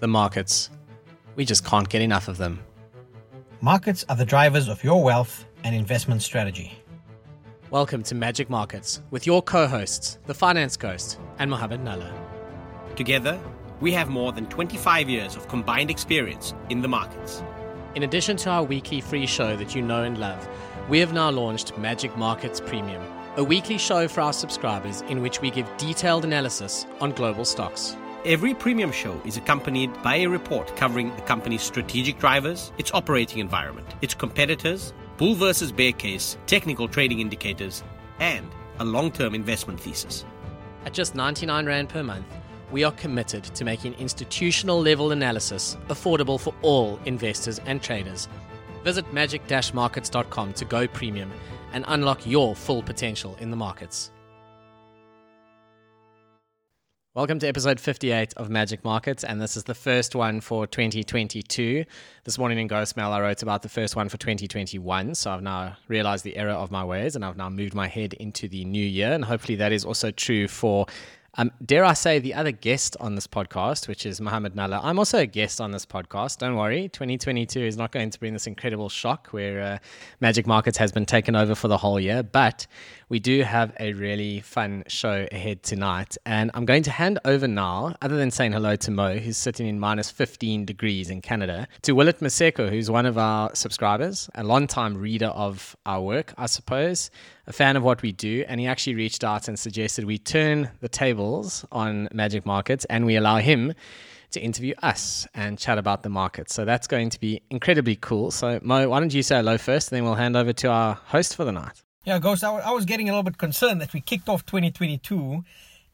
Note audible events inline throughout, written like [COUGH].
the markets. We just can't get enough of them. Markets are the drivers of your wealth and investment strategy. Welcome to Magic Markets with your co hosts, the Finance Ghost and Mohammed Nalla. Together, we have more than 25 years of combined experience in the markets. In addition to our weekly free show that you know and love, we have now launched Magic Markets Premium, a weekly show for our subscribers in which we give detailed analysis on global stocks. Every premium show is accompanied by a report covering the company's strategic drivers, its operating environment, its competitors, bull versus bear case, technical trading indicators, and a long term investment thesis. At just 99 Rand per month, we are committed to making institutional level analysis affordable for all investors and traders. Visit magic markets.com to go premium and unlock your full potential in the markets. Welcome to episode 58 of Magic Markets, and this is the first one for 2022. This morning in Ghost Mail, I wrote about the first one for 2021, so I've now realized the error of my ways and I've now moved my head into the new year, and hopefully that is also true for um, dare I say, the other guest on this podcast, which is Mohammed Nalla, I'm also a guest on this podcast. Don't worry, 2022 is not going to bring this incredible shock where uh, Magic Markets has been taken over for the whole year. But we do have a really fun show ahead tonight. And I'm going to hand over now, other than saying hello to Mo, who's sitting in minus 15 degrees in Canada, to Willet Maseko, who's one of our subscribers, a long-time reader of our work, I suppose, a fan of what we do. And he actually reached out and suggested we turn the tables on Magic Markets and we allow him to interview us and chat about the market. So that's going to be incredibly cool. So, Mo, why don't you say hello first, and then we'll hand over to our host for the night. Yeah, Ghost, I was getting a little bit concerned that we kicked off 2022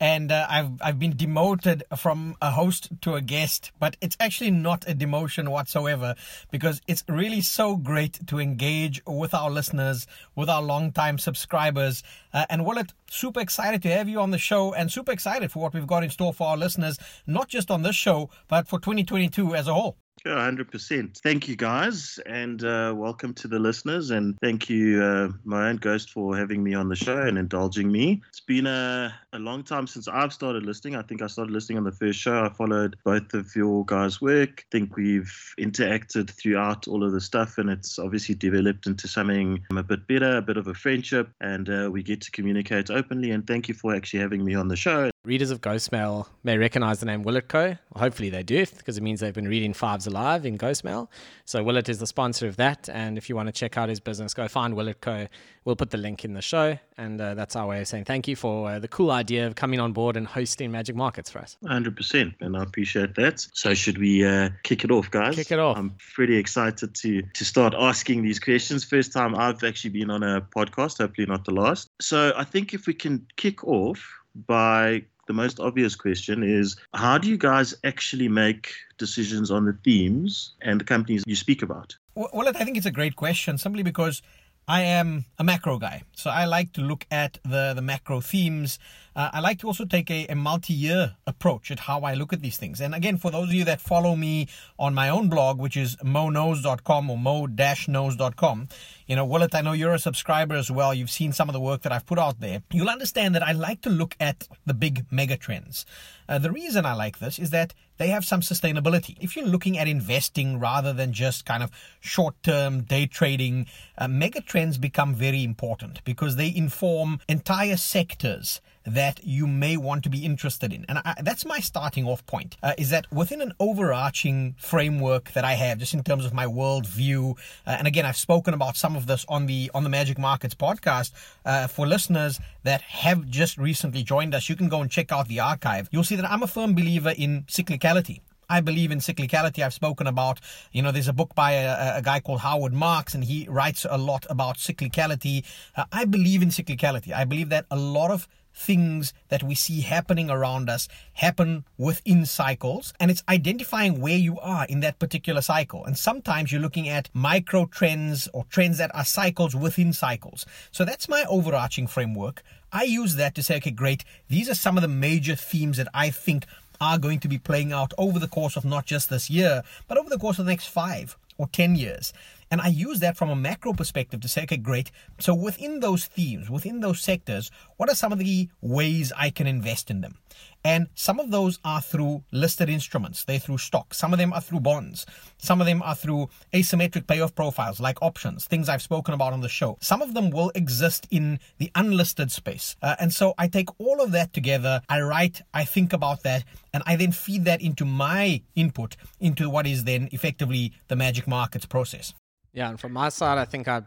and uh, I've I've been demoted from a host to a guest, but it's actually not a demotion whatsoever because it's really so great to engage with our listeners, with our long-time subscribers, uh, and Willet, super excited to have you on the show, and super excited for what we've got in store for our listeners, not just on this show, but for 2022 as a whole. Sure, 100%. Thank you, guys, and uh, welcome to the listeners. And thank you, uh, own Ghost, for having me on the show and indulging me. It's been a, a long time since I've started listening. I think I started listening on the first show. I followed both of your guys' work. I think we've interacted throughout all of the stuff, and it's obviously developed into something a bit better, a bit of a friendship, and uh, we get to communicate openly. And thank you for actually having me on the show. Readers of Ghost Mail may recognize the name Willet Co. Hopefully they do, because it means they've been reading Fives Alive in Ghost Mail. So Willet is the sponsor of that. And if you want to check out his business, go find Willet Co. We'll put the link in the show. And uh, that's our way of saying thank you for uh, the cool idea of coming on board and hosting Magic Markets for us. 100%. And I appreciate that. So should we uh, kick it off, guys? Kick it off. I'm pretty excited to, to start asking these questions. First time I've actually been on a podcast, hopefully not the last. So I think if we can kick off by the most obvious question is how do you guys actually make decisions on the themes and the companies you speak about? Well, I think it's a great question simply because I am a macro guy. So I like to look at the, the macro themes. Uh, I like to also take a, a multi year approach at how I look at these things. And again, for those of you that follow me on my own blog, which is moknows.com or mo-knows.com, you know, Willet, I know you're a subscriber as well. You've seen some of the work that I've put out there. You'll understand that I like to look at the big mega trends. Uh, the reason I like this is that they have some sustainability. If you're looking at investing rather than just kind of short term day trading, uh, mega trends become very important because they inform entire sectors that you may want to be interested in. And I, that's my starting off point uh, is that within an overarching framework that I have, just in terms of my world view, uh, and again, I've spoken about some of this on the on the Magic Markets podcast. Uh, for listeners that have just recently joined us, you can go and check out the archive. You'll see that I'm a firm believer in cyclicality. I believe in cyclicality. I've spoken about, you know, there's a book by a, a guy called Howard Marks, and he writes a lot about cyclicality. Uh, I believe in cyclicality. I believe that a lot of things that we see happening around us happen within cycles and it's identifying where you are in that particular cycle. And sometimes you're looking at micro trends or trends that are cycles within cycles. So that's my overarching framework. I use that to say okay great these are some of the major themes that i think are going to be playing out over the course of not just this year but over the course of the next 5 or 10 years And I use that from a macro perspective to say, okay, great. So within those themes, within those sectors, what are some of the ways I can invest in them? And some of those are through listed instruments. They're through stocks. Some of them are through bonds. Some of them are through asymmetric payoff profiles like options, things I've spoken about on the show. Some of them will exist in the unlisted space. Uh, and so I take all of that together. I write, I think about that, and I then feed that into my input into what is then effectively the magic markets process. Yeah. And from my side, I think I,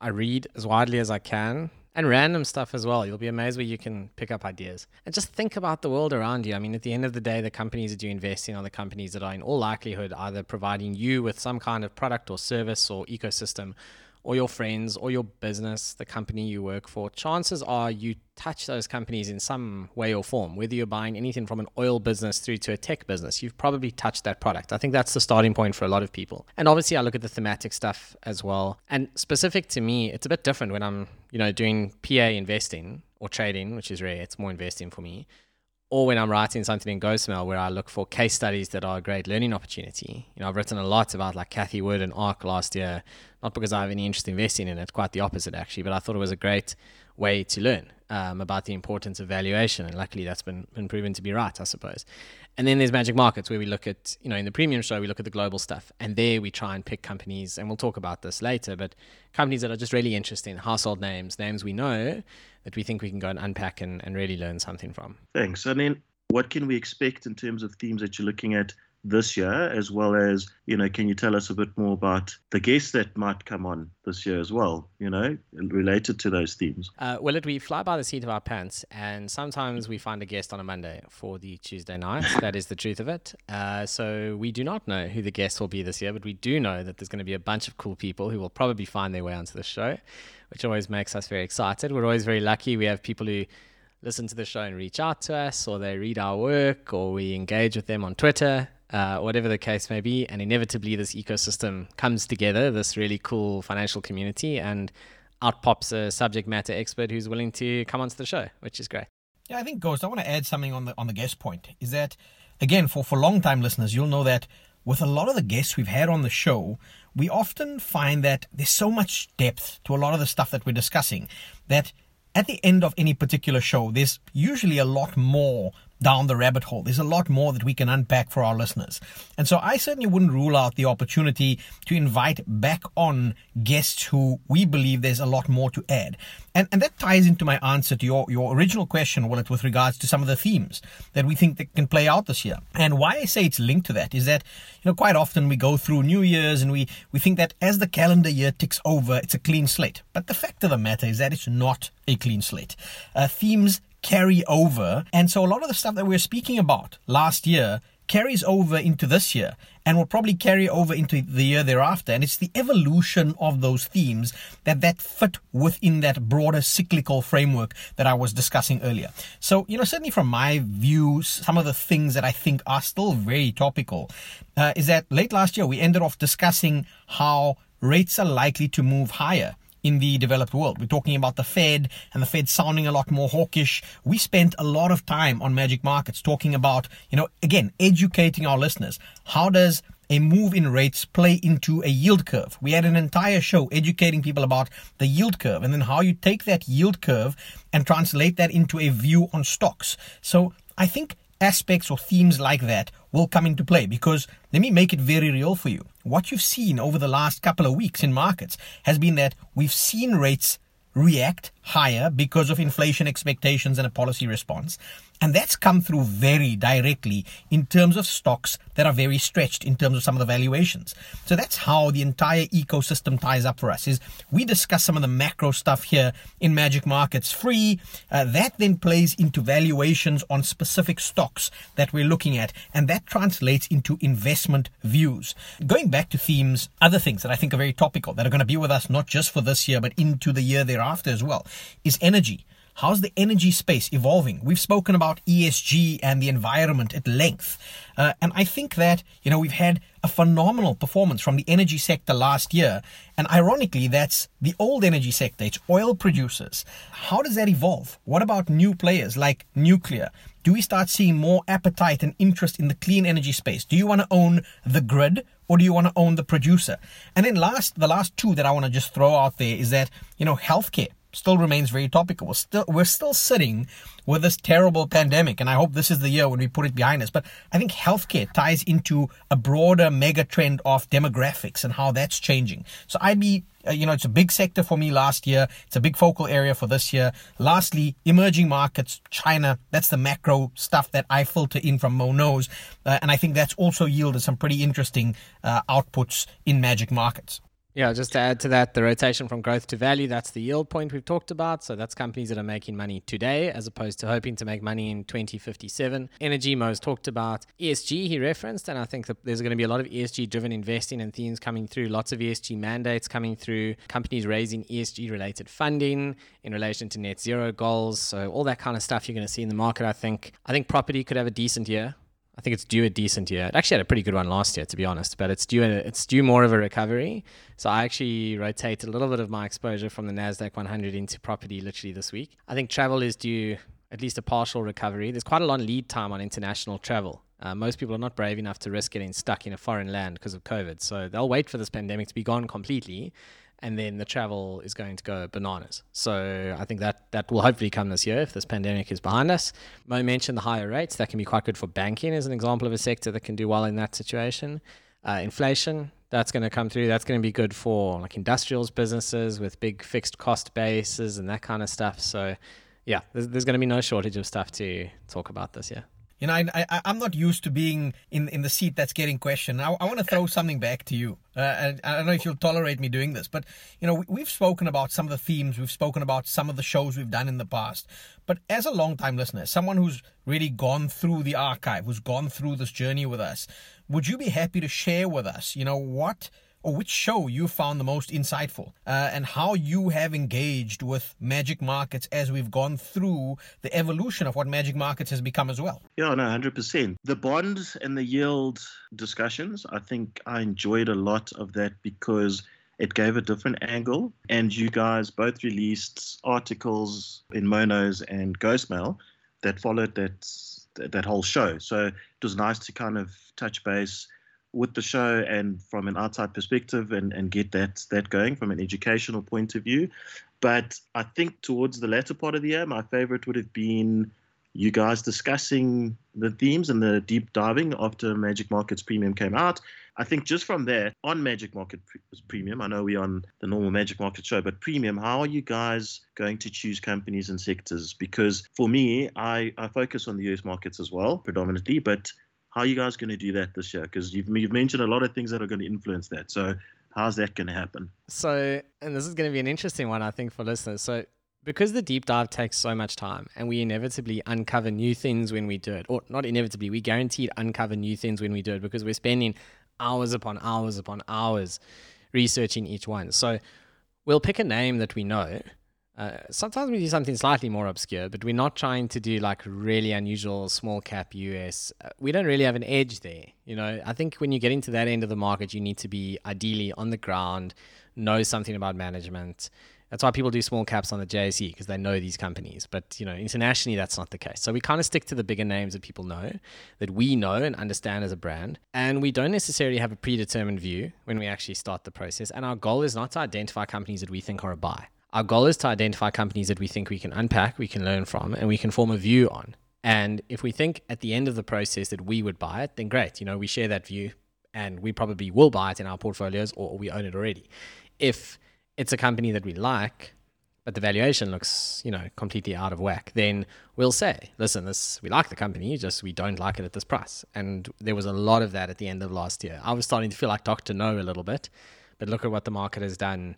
I read as widely as I can and random stuff as well. You'll be amazed where you can pick up ideas and just think about the world around you. I mean, at the end of the day, the companies that you invest in are the companies that are, in all likelihood, either providing you with some kind of product or service or ecosystem or your friends or your business, the company you work for, chances are you touch those companies in some way or form. Whether you're buying anything from an oil business through to a tech business, you've probably touched that product. I think that's the starting point for a lot of people. And obviously, I look at the thematic stuff as well. And specific to me, it's a bit different when I'm, you know, doing PA investing or trading, which is rare. It's more investing for me or when I'm writing something in Ghost Mail where I look for case studies that are a great learning opportunity. You know, I've written a lot about like Cathie Wood and ARK last year, not because I have any interest in investing in it, quite the opposite actually, but I thought it was a great way to learn um, about the importance of valuation. And luckily that's been, been proven to be right, I suppose. And then there's Magic Markets where we look at, you know, in the premium show, we look at the global stuff. And there we try and pick companies, and we'll talk about this later, but companies that are just really interesting, household names, names we know that we think we can go and unpack and, and really learn something from. Thanks. And then what can we expect in terms of themes that you're looking at this year, as well as, you know, can you tell us a bit more about the guests that might come on this year as well, you know, related to those themes? Uh, well, it we fly by the seat of our pants, and sometimes we find a guest on a Monday for the Tuesday night. [LAUGHS] that is the truth of it. Uh, so we do not know who the guest will be this year, but we do know that there's going to be a bunch of cool people who will probably find their way onto the show, which always makes us very excited. We're always very lucky. We have people who listen to the show and reach out to us, or they read our work, or we engage with them on Twitter uh, whatever the case may be. And inevitably, this ecosystem comes together, this really cool financial community, and out pops a subject matter expert who's willing to come onto the show, which is great. Yeah, I think Ghost. I want to add something on the on the guest point. Is that again for for long time listeners, you'll know that with a lot of the guests we've had on the show, we often find that there's so much depth to a lot of the stuff that we're discussing that at the end of any particular show, there's usually a lot more down the rabbit hole. There's a lot more that we can unpack for our listeners. And so I certainly wouldn't rule out the opportunity to invite back on guests who we believe there's a lot more to add. And, and that ties into my answer to your, your original question, Willett, with regards to some of the themes that we think that can play out this year. And why I say it's linked to that is that, you know, quite often we go through New Year's and we, we think that as the calendar year ticks over, it's a clean slate. But the fact of the matter is that it's not a clean slate. Uh, themes carry over. And so a lot of the stuff that we we're speaking about last year carries over into this year and will probably carry over into the year thereafter. And it's the evolution of those themes that that fit within that broader cyclical framework that I was discussing earlier. So, you know, certainly from my view, some of the things that I think are still very topical uh, is that late last year we ended off discussing how rates are likely to move higher in the developed world. We're talking about the Fed and the Fed sounding a lot more hawkish. We spent a lot of time on Magic Markets talking about, you know, again, educating our listeners. How does a move in rates play into a yield curve. We had an entire show educating people about the yield curve and then how you take that yield curve and translate that into a view on stocks. So I think aspects or themes like that will come into play because let me make it very real for you. What you've seen over the last couple of weeks in markets has been that we've seen rates react higher because of inflation expectations and a policy response. And that's come through very directly in terms of stocks that are very stretched in terms of some of the valuations. So that's how the entire ecosystem ties up for us is we discuss some of the macro stuff here in Magic Markets free. Uh, that then plays into valuations on specific stocks that we're looking at. And that translates into investment views. Going back to themes, other things that I think are very topical that are going to be with us not just for this year, but into the year thereafter as well is energy. how's the energy space evolving? We've spoken about ESG and the environment at length. Uh, and I think that, you know, we've had a phenomenal performance from the energy sector last year. And ironically, that's the old energy sector. It's oil producers. How does that evolve? What about new players like nuclear? Do we start seeing more appetite and interest in the clean energy space? Do you want to own the grid or do you want to own the producer? And then last, the last two that I want to just throw out there is that, you know, healthcare still remains very topical. We're still, we're still sitting with this terrible pandemic, and I hope this is the year when we put it behind us. But I think healthcare ties into a broader mega trend of demographics and how that's changing. So I'd be uh, you know, it's a big sector for me last year. It's a big focal area for this year. Lastly, emerging markets, China. That's the macro stuff that I filter in from Mo Knows, uh, and I think that's also yielded some pretty interesting uh, outputs in Magic Markets. Yeah, just to add to that, the rotation from growth to value, that's the yield point we've talked about. So that's companies that are making money today as opposed to hoping to make money in 2057. Energy, Mo's talked about. ESG, he referenced, and I think there's going to be a lot of ESG driven investing and themes coming through, lots of ESG mandates coming through, companies raising ESG related funding in relation to net zero goals. So all that kind of stuff you're going to see in the market, I think. I think property could have a decent year. I think it's due a decent year. It actually had a pretty good one last year, to be honest, but it's due a, it's due more of a recovery. So I actually rotated a little bit of my exposure from the Nasdaq 100 into property literally this week. I think travel is due at least a partial recovery. There's quite a long lead time on international travel. Uh, most people are not brave enough to risk getting stuck in a foreign land because of COVID. So they'll wait for this pandemic to be gone completely and then the travel is going to go bananas. So I think that that will hopefully come this year if this pandemic is behind us. Mo mentioned the higher rates that can be quite good for banking as an example of a sector that can do well in that situation. Uh, inflation that's going to come through. That's going to be good for like industrials businesses with big fixed cost bases and that kind of stuff. So yeah, there's, there's going to be no shortage of stuff to talk about this year. You know, I, I, I'm not used to being in, in the seat that's getting questioned. I, I want to throw something back to you. Uh, and I don't know if you'll tolerate me doing this, but, you know, we, have spoken about some of the themes, we've spoken about some of the shows we've done in the past. But as a long-time listener, someone who's really gone through the archive, who's gone through this journey with us, would you be happy to share with us, you know, what – or which show you found the most insightful uh, and how you have engaged with Magic Markets as we've gone through the evolution of what Magic Markets has become as well. Yeah, no, 100%. The bonds and the yield discussions, I think I enjoyed a lot of that because it gave a different angle. And you guys both released articles in Mo Knows and Ghostmail that followed that that whole show. So it was nice to kind of touch base with the show and from an outside perspective and, and get that that going from an educational point of view. But I think towards the latter part of the year, my favorite would have been you guys discussing the themes and the deep diving after Magic Markets Premium came out. I think just from there on Magic Market Premium, I know we're on the normal Magic Market show, but Premium, how are you guys going to choose companies and sectors? Because for me, I, I focus on the US markets as well, predominantly, but how are you guys going to do that this year? Because you've, you've mentioned a lot of things that are going to influence that. So how's that going to happen? So, and this is going to be an interesting one, I think, for listeners. So, because the deep dive takes so much time and we inevitably uncover new things when we do it, or not inevitably, we guaranteed uncover new things when we do it because we're spending hours upon hours upon hours researching each one. So, we'll pick a name that we know uh, sometimes we do something slightly more obscure, but we're not trying to do like really unusual small cap US. Uh, we don't really have an edge there. You know, I think when you get into that end of the market, you need to be ideally on the ground, know something about management. That's why people do small caps on the JSE because they know these companies. But you know, internationally, that's not the case. So we kind of stick to the bigger names that people know, that we know and understand as a brand, and we don't necessarily have a predetermined view when we actually start the process. And our goal is not to identify companies that we think are a buy. Our goal is to identify companies that we think we can unpack, we can learn from, and we can form a view on. And if we think at the end of the process that we would buy it, then great. You know, we share that view and we probably will buy it in our portfolios or we own it already. If it's a company that we like, but the valuation looks, you know, completely out of whack, then we'll say, listen, this we like the company, just we don't like it at this price. And there was a lot of that at the end of last year. I was starting to feel like Dr. No a little bit, but look at what the market has done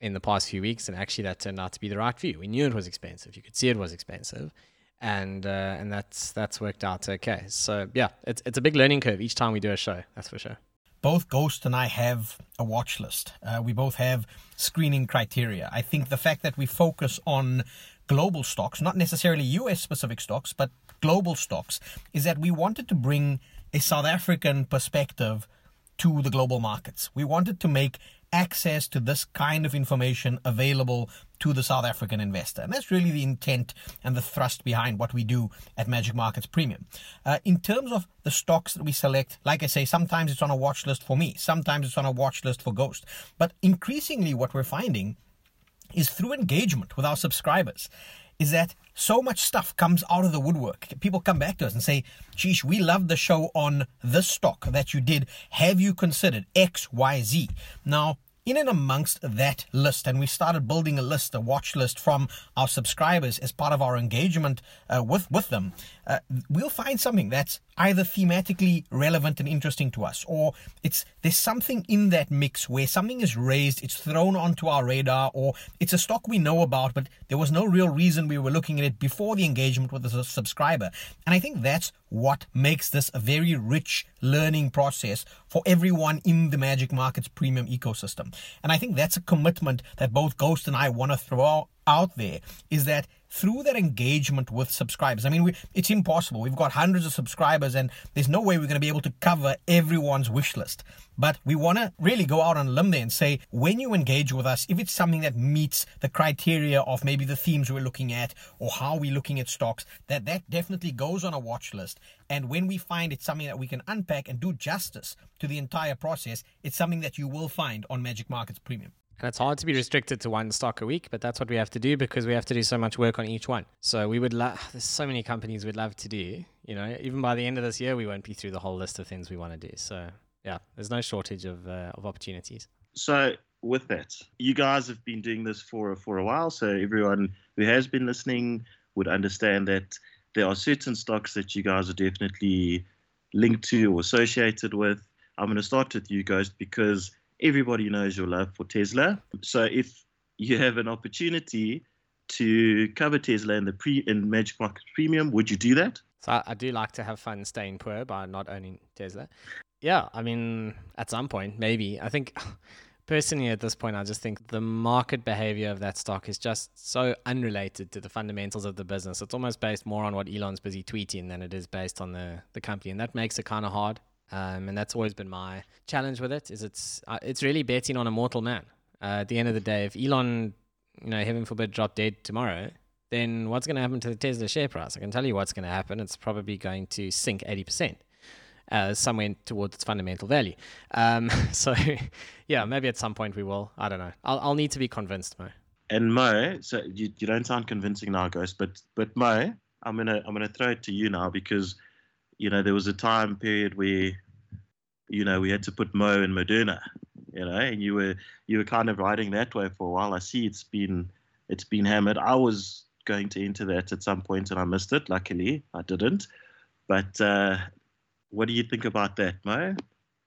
in the past few weeks, and actually that turned out to be the right view. We knew it was expensive. You could see it was expensive, and uh, and that's that's worked out okay. So yeah, it's it's a big learning curve each time we do a show. That's for sure. Both Ghost and I have a watch list. Uh, we both have screening criteria. I think the fact that we focus on global stocks, not necessarily US specific stocks, but global stocks, is that we wanted to bring a South African perspective to the global markets. We wanted to make access to this kind of information available to the South African investor. And that's really the intent and the thrust behind what we do at Magic Markets Premium. Uh, in terms of the stocks that we select, like I say, sometimes it's on a watch list for me, sometimes it's on a watch list for Ghost. But increasingly, what we're finding is through engagement with our subscribers is that so much stuff comes out of the woodwork. People come back to us and say, Geesh, we love the show on this stock that you did. Have you considered XYZ? Now, in and amongst that list, and we started building a list, a watch list from our subscribers as part of our engagement uh, with with them. Uh, we'll find something that's either thematically relevant and interesting to us, or it's there's something in that mix where something is raised, it's thrown onto our radar, or it's a stock we know about, but there was no real reason we were looking at it before the engagement with the subscriber. And I think that's what makes this a very rich learning process for everyone in the Magic Markets premium ecosystem. And I think that's a commitment that both Ghost and I want to throw there is that through that engagement with subscribers. I mean, we, it's impossible. We've got hundreds of subscribers, and there's no way we're going to be able to cover everyone's wish list. But we want to really go out on a limb there and say, when you engage with us, if it's something that meets the criteria of maybe the themes we're looking at or how we're looking at stocks, that that definitely goes on a watch list. And when we find it's something that we can unpack and do justice to the entire process, it's something that you will find on Magic Markets Premium. And it's hard to be restricted to one stock a week, but that's what we have to do because we have to do so much work on each one. So we would love, [SIGHS] there's so many companies we'd love to do. You know, even by the end of this year, we won't be through the whole list of things we want to do. So yeah, there's no shortage of, uh, of opportunities. So with that, you guys have been doing this for, for a while. So everyone who has been listening would understand that there are certain stocks that you guys are definitely linked to or associated with. I'm going to start with you, Ghost, because everybody knows your love for Tesla. So if you have an opportunity to cover Tesla in the pre in Magic Market Premium, would you do that? So I, do like to have fun staying poor by not owning Tesla. Yeah, I mean, at some point, maybe. I think [LAUGHS] personally at this point, I just think the market behavior of that stock is just so unrelated to the fundamentals of the business. It's almost based more on what Elon's busy tweeting than it is based on the, the company. And that makes it kind of hard. Um, and that's always been my challenge with it. Is it's uh, it's really betting on a mortal man. Uh, at the end of the day, if Elon, you know, heaven forbid, drop dead tomorrow, then what's going to happen to the Tesla share price? I can tell you what's going to happen. It's probably going to sink eighty percent. Uh, somewhere towards its fundamental value. Um, [LAUGHS] so, yeah, maybe at some point we will. I don't know. I'll, I'll need to be convinced, Mo. And Mo, so you, you don't sound convincing now, Ghost, but but Mo, I'm gonna I'm gonna throw it to you now because you know, there was a time period where, you know, we had to put Mo in Moderna, you know, and you were you were kind of riding that way for a while. I see it's been it's been hammered. I was going to enter that at some point and I missed it. Luckily, I didn't. But uh, what do you think about that, Mo?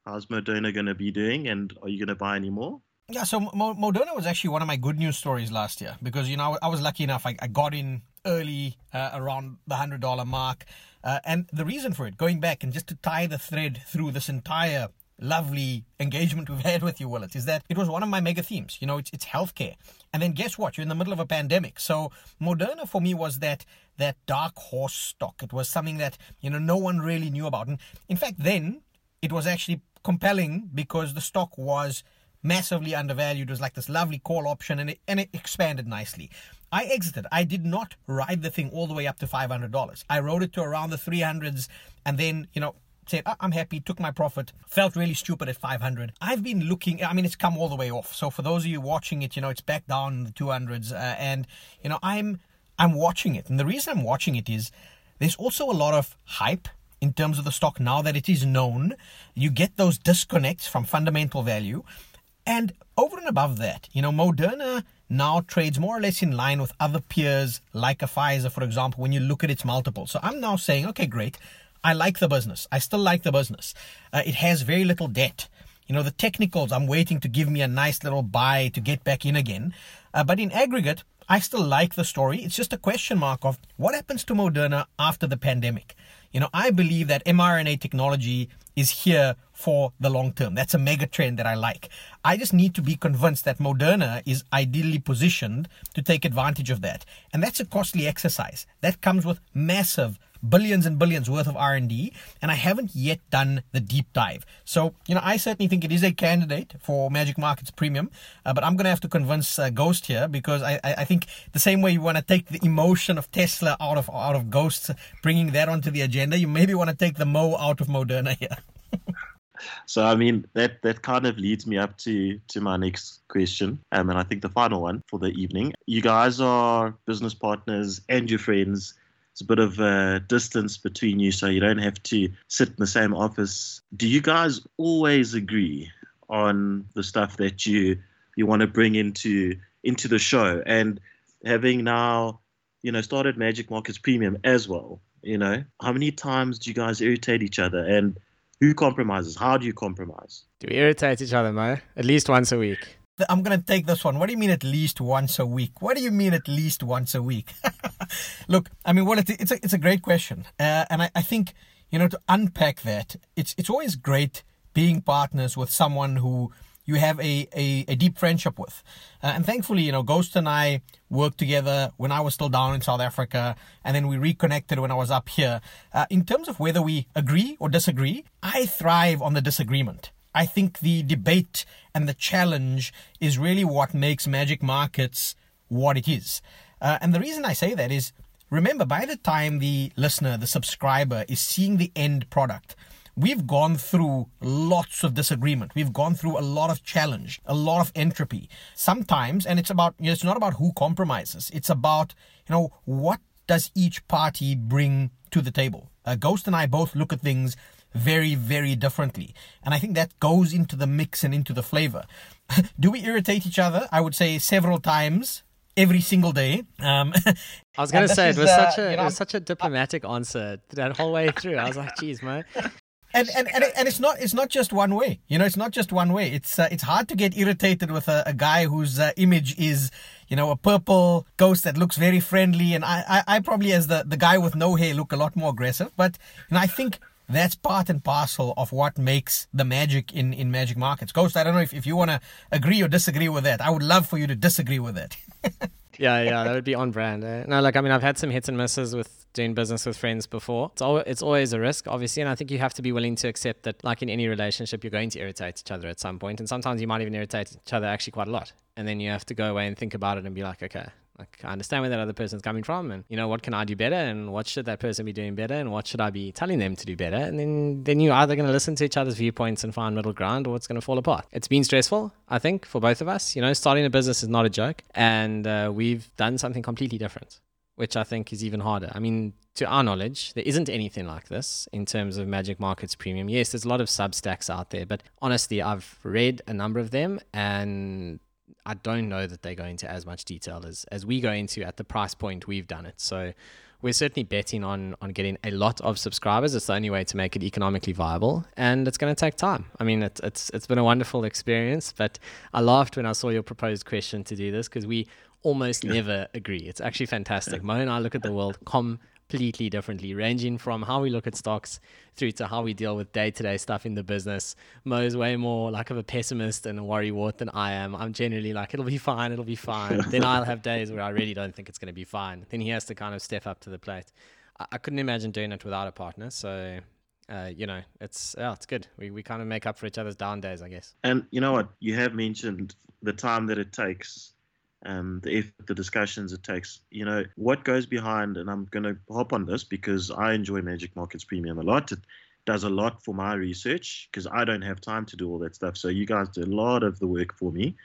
How's Moderna going to be doing, and are you going to buy any more? Yeah, so Mo- Moderna was actually one of my good news stories last year because you know I was lucky enough. I got in early uh, around the hundred dollar mark. Uh, and the reason for it, going back and just to tie the thread through this entire lovely engagement we've had with you, Willett, is that it was one of my mega themes. You know, it's, it's healthcare. And then guess what? You're in the middle of a pandemic. So Moderna for me was that that dark horse stock. It was something that, you know, no one really knew about. And in fact, then it was actually compelling because the stock was massively undervalued. It was like this lovely call option and it, and it expanded nicely. I exited. I did not ride the thing all the way up to $500. I rode it to around the 300s and then, you know, said, I'm happy, took my profit, felt really stupid at 500. I've been looking, I mean, it's come all the way off. So for those of you watching it, you know, it's back down in the 200s. Uh, and, you know, I'm, I'm watching it. And the reason I'm watching it is there's also a lot of hype in terms of the stock now that it is known. You get those disconnects from fundamental value. And over and above that, you know, Moderna now trades more or less in line with other peers like a Pfizer, for example, when you look at its multiple. So I'm now saying, okay, great. I like the business. I still like the business. Uh, it has very little debt. You know, the technicals, I'm waiting to give me a nice little buy to get back in again. Uh, but in aggregate, I still like the story. It's just a question mark of what happens to Moderna after the pandemic. You know, I believe that mRNA technology is here for the long term. That's a mega trend that I like. I just need to be convinced that Moderna is ideally positioned to take advantage of that. And that's a costly exercise. That comes with massive billions and billions worth of R&D and I haven't yet done the deep dive. So, you know, I certainly think it is a candidate for Magic Markets Premium, uh, but I'm going to have to convince uh, Ghost here because I, I think the same way you want to take the emotion of Tesla out of out of Ghosts, bringing that onto the agenda, you maybe want to take the Mo out of Moderna here. [LAUGHS] so I mean that that kind of leads me up to to my next question, um, and I think the final one for the evening. You guys are business partners and your friends it's a bit of a distance between you, so you don't have to sit in the same office. Do you guys always agree on the stuff that you you want to bring into into the show? And having now, you know, started Magic Markets Premium as well, you know, how many times do you guys irritate each other and who compromises? How do you compromise? Do we irritate each other, Mo? At least once a week. I'm going to take this one. What do you mean at least once a week? What do you mean at least once a week? [LAUGHS] Look, I mean, well, it's, a, it's a great question. Uh, and I, I think, you know, to unpack that, it's, it's always great being partners with someone who you have a, a, a deep friendship with. Uh, and thankfully, you know, Ghost and I worked together when I was still down in South Africa, and then we reconnected when I was up here. Uh, in terms of whether we agree or disagree, I thrive on the disagreement. I think the debate and the challenge is really what makes Magic Markets what it is. Uh, and the reason I say that is remember, by the time the listener, the subscriber, is seeing the end product, we've gone through lots of disagreement. We've gone through a lot of challenge, a lot of entropy. Sometimes, and it's about, you know, it's not about who compromises. It's about, you know, what does each party bring to the table? Uh, Ghost and I both look at things very, very differently. And I think that goes into the mix and into the flavor. [LAUGHS] Do we irritate each other? I would say several times every single day. Um, I was going [LAUGHS] to say it was uh, such a you know, it was such a diplomatic answer that whole way through. I was like, "Geez, man." [LAUGHS] And, and and and it's not it's not just one way. You know, it's not just one way. It's uh, it's hard to get irritated with a, a guy whose uh, image is you know a purple ghost that looks very friendly, and I, I I probably as the the guy with no hair look a lot more aggressive. But you know, I think that's part and parcel of what makes the magic in, in magic markets. Ghost, I don't know if, if you want to agree or disagree with that. I would love for you to disagree with it. [LAUGHS] yeah, yeah, that would be on brand. Eh? No, like, I mean, I've had some hits and misses with doing business with friends before. It's, al- it's always a risk, obviously. And I think you have to be willing to accept that, like in any relationship, you're going to irritate each other at some point. And sometimes you might even irritate each other actually quite a lot. And then you have to go away and think about it and be like, okay, like I understand where that other person's coming from, and you know what can I do better, and what should that person be doing better, and what should I be telling them to do better, and then then you're either going to listen to each other's viewpoints and find middle ground, or it's going to fall apart. It's been stressful, I think, for both of us. You know, starting a business is not a joke, and uh, we've done something completely different, which I think is even harder. I mean, to our knowledge, there isn't anything like this in terms of Magic Markets Premium. Yes, there's a lot of Substacks out there, but honestly, I've read a number of them and I don't know that they go into as much detail as, as we go into at the price point we've done it. So we're certainly betting on on getting a lot of subscribers. It's the only way to make it economically viable, and it's going to take time. I mean, it's it's it's been a wonderful experience, but I laughed when I saw your proposed question to do this because we almost never agree. It's actually fantastic. Mo and I look at the world com completely differently, ranging from how we look at stocks through to how we deal with day to day stuff in the business. Mo's way more like of a pessimist and a worrywart than I am. I'm generally like, it'll be fine, it'll be fine. [LAUGHS] then I'll have days where I really don't think it's going to be fine. Then he has to kind of step up to the plate. I, I couldn't imagine doing it without a partner. So uh, you know, it's yeah, it's good. We we kind of make up for each other's down days, I guess. And you know what? You have mentioned the time that it takes um, the effort, the discussions it takes. You know, what goes behind, and I'm going to hop on this because I enjoy Magic Markets Premium a lot. It does a lot for my research because I don't have time to do all that stuff. So you guys do a lot of the work for me.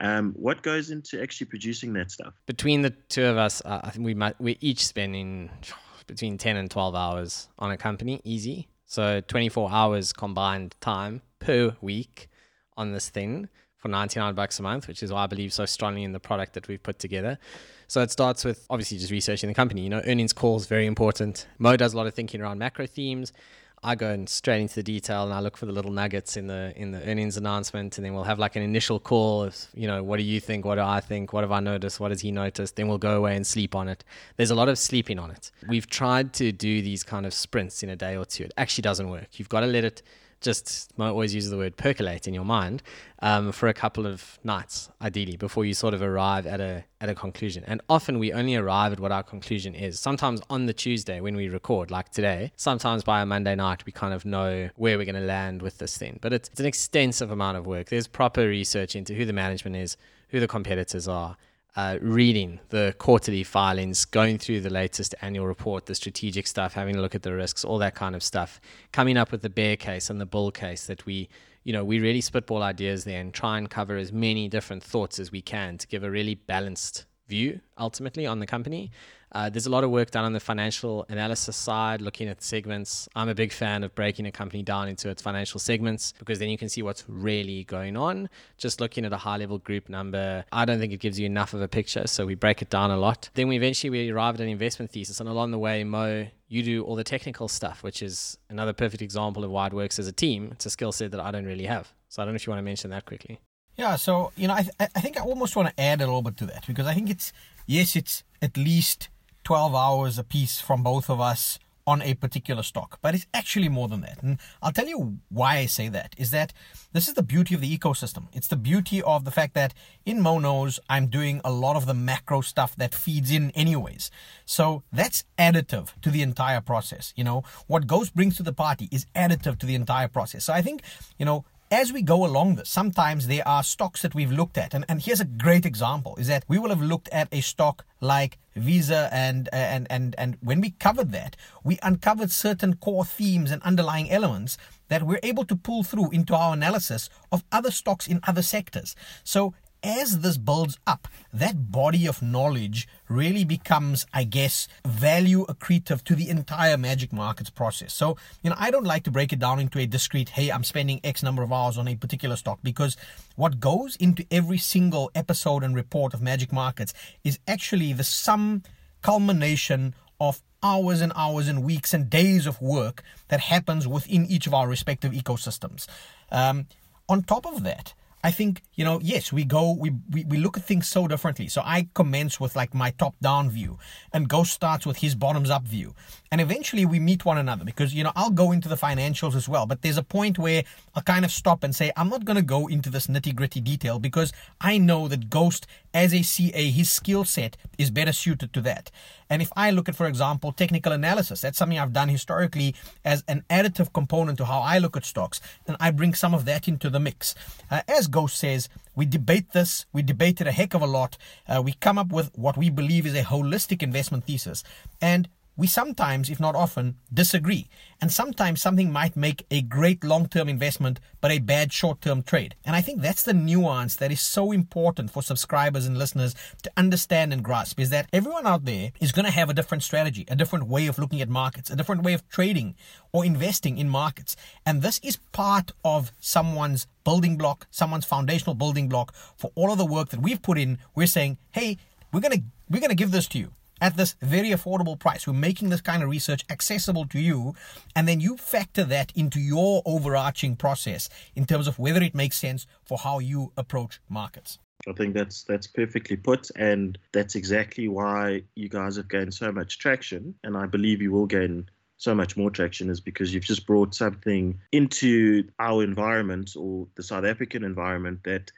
Um, what goes into actually producing that stuff? Between the two of us, uh, I think we might we're each spending [SIGHS] between 10 and 12 hours on a company, easy. So 24 hours combined time per week on this thing for 99 bucks a month, which is why I believe so strongly in the product that we've put together. So it starts with obviously just researching the company. You know, earnings calls very important. Mo does a lot of thinking around macro themes. I go and straight into the detail and I look for the little nuggets in the in the earnings announcement, and then we'll have like an initial call. Of, you know, what do you think? What do I think? What have I noticed? What has he noticed? Then we'll go away and sleep on it. There's a lot of sleeping on it. We've tried to do these kind of sprints in a day or two. It actually doesn't work. You've got to let it just I always use the word percolate in your mind um, for a couple of nights, ideally, before you sort of arrive at a at a conclusion. And often we only arrive at what our conclusion is. Sometimes on the Tuesday when we record, like today. Sometimes by a Monday night we kind of know where we're going to land with this thing. But it's, it's an extensive amount of work. There's proper research into who the management is, who the competitors are uh, reading the quarterly filings, going through the latest annual report, the strategic stuff, having a look at the risks, all that kind of stuff, coming up with the bear case and the bull case that we, you know, we really spitball ideas there and try and cover as many different thoughts as we can to give a really balanced view ultimately on the company. Uh, there's a lot of work done on the financial analysis side, looking at segments. I'm a big fan of breaking a company down into its financial segments because then you can see what's really going on. Just looking at a high level group number, I don't think it gives you enough of a picture. So we break it down a lot. Then we eventually we arrive at an investment thesis, and along the way, Mo, you do all the technical stuff, which is another perfect example of why it works as a team. It's a skill set that I don't really have. So I don't know if you want to mention that quickly. Yeah, so you know, I th- I think I almost want to add a little bit to that because I think it's yes, it's at least 12 hours a piece from both of us on a particular stock, but it's actually more than that. And I'll tell you why I say that is that this is the beauty of the ecosystem. It's the beauty of the fact that in Mo Knows, I'm doing a lot of the macro stuff that feeds in anyways. So that's additive to the entire process. You know, what Ghost brings to the party is additive to the entire process. So I think, you know, as we go along this, sometimes there are stocks that we've looked at, and, and here's a great example: is that we will have looked at a stock like Visa, and and and and when we covered that, we uncovered certain core themes and underlying elements that we're able to pull through into our analysis of other stocks in other sectors. So as this builds up, that body of knowledge really becomes, I guess, value accretive to the entire magic markets process. So, you know, I don't like to break it down into a discrete, hey, I'm spending X number of hours on a particular stock because what goes into every single episode and report of magic markets is actually the sum culmination of hours and hours and weeks and days of work that happens within each of our respective ecosystems. Um, on top of that, I think, you know, yes, we go, we, we, we look at things so differently. So I commence with like my top down view and Ghost starts with his bottoms up view. And eventually we meet one another because, you know, I'll go into the financials as well. But there's a point where I'll kind of stop and say, I'm not going to go into this nitty gritty detail because I know that Ghost as a CA, his skill set is better suited to that. And if I look at, for example, technical analysis, that's something I've done historically as an additive component to how I look at stocks, then I bring some of that into the mix. Uh, as Ghost says, we debate this, we debated a heck of a lot. Uh, we come up with what we believe is a holistic investment thesis. And we sometimes, if not often, disagree. And sometimes something might make a great long term investment, but a bad short term trade. And I think that's the nuance that is so important for subscribers and listeners to understand and grasp is that everyone out there is going to have a different strategy, a different way of looking at markets, a different way of trading or investing in markets. And this is part of someone's building block, someone's foundational building block for all of the work that we've put in. We're saying, hey, we're going to, we're going to give this to you at this very affordable price. We're making this kind of research accessible to you, and then you factor that into your overarching process in terms of whether it makes sense for how you approach markets. I think that's that's perfectly put, and that's exactly why you guys have gained so much traction, and I believe you will gain so much more traction is because you've just brought something into our environment or the South African environment that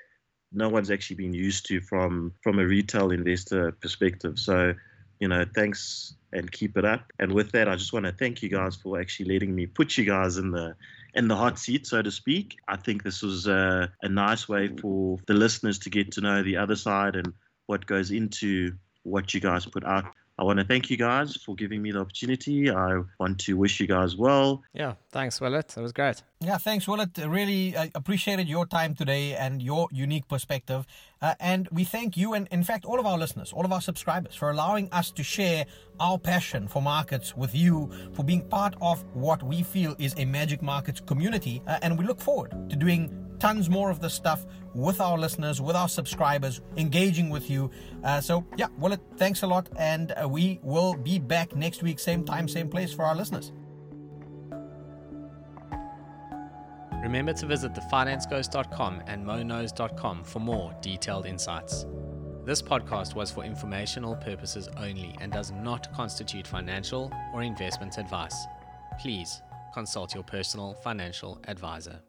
no one's actually been used to from from a retail investor perspective. So you know, thanks and keep it up. And with that, I just want to thank you guys for actually letting me put you guys in the in the hot seat, so to speak. I think this was a, a nice way for the listeners to get to know the other side and what goes into what you guys put out. I want to thank you guys for giving me the opportunity. I want to wish you guys well. Yeah, thanks, Willett. That was great. Yeah, thanks, Willett. Really uh, appreciated your time today and your unique perspective. Uh, and we thank you and, in fact, all of our listeners, all of our subscribers for allowing us to share our passion for markets with you, for being part of what we feel is a Magic Markets community. Uh, and we look forward to doing tons more of this stuff with our listeners, with our subscribers, engaging with you. Uh, so, yeah, well, thanks a lot. And uh, we will be back next week, same time, same place for our listeners. Remember to visit thefinanceghost.com and moknows.com for more detailed insights. This podcast was for informational purposes only and does not constitute financial or investment advice. Please consult your personal financial advisor.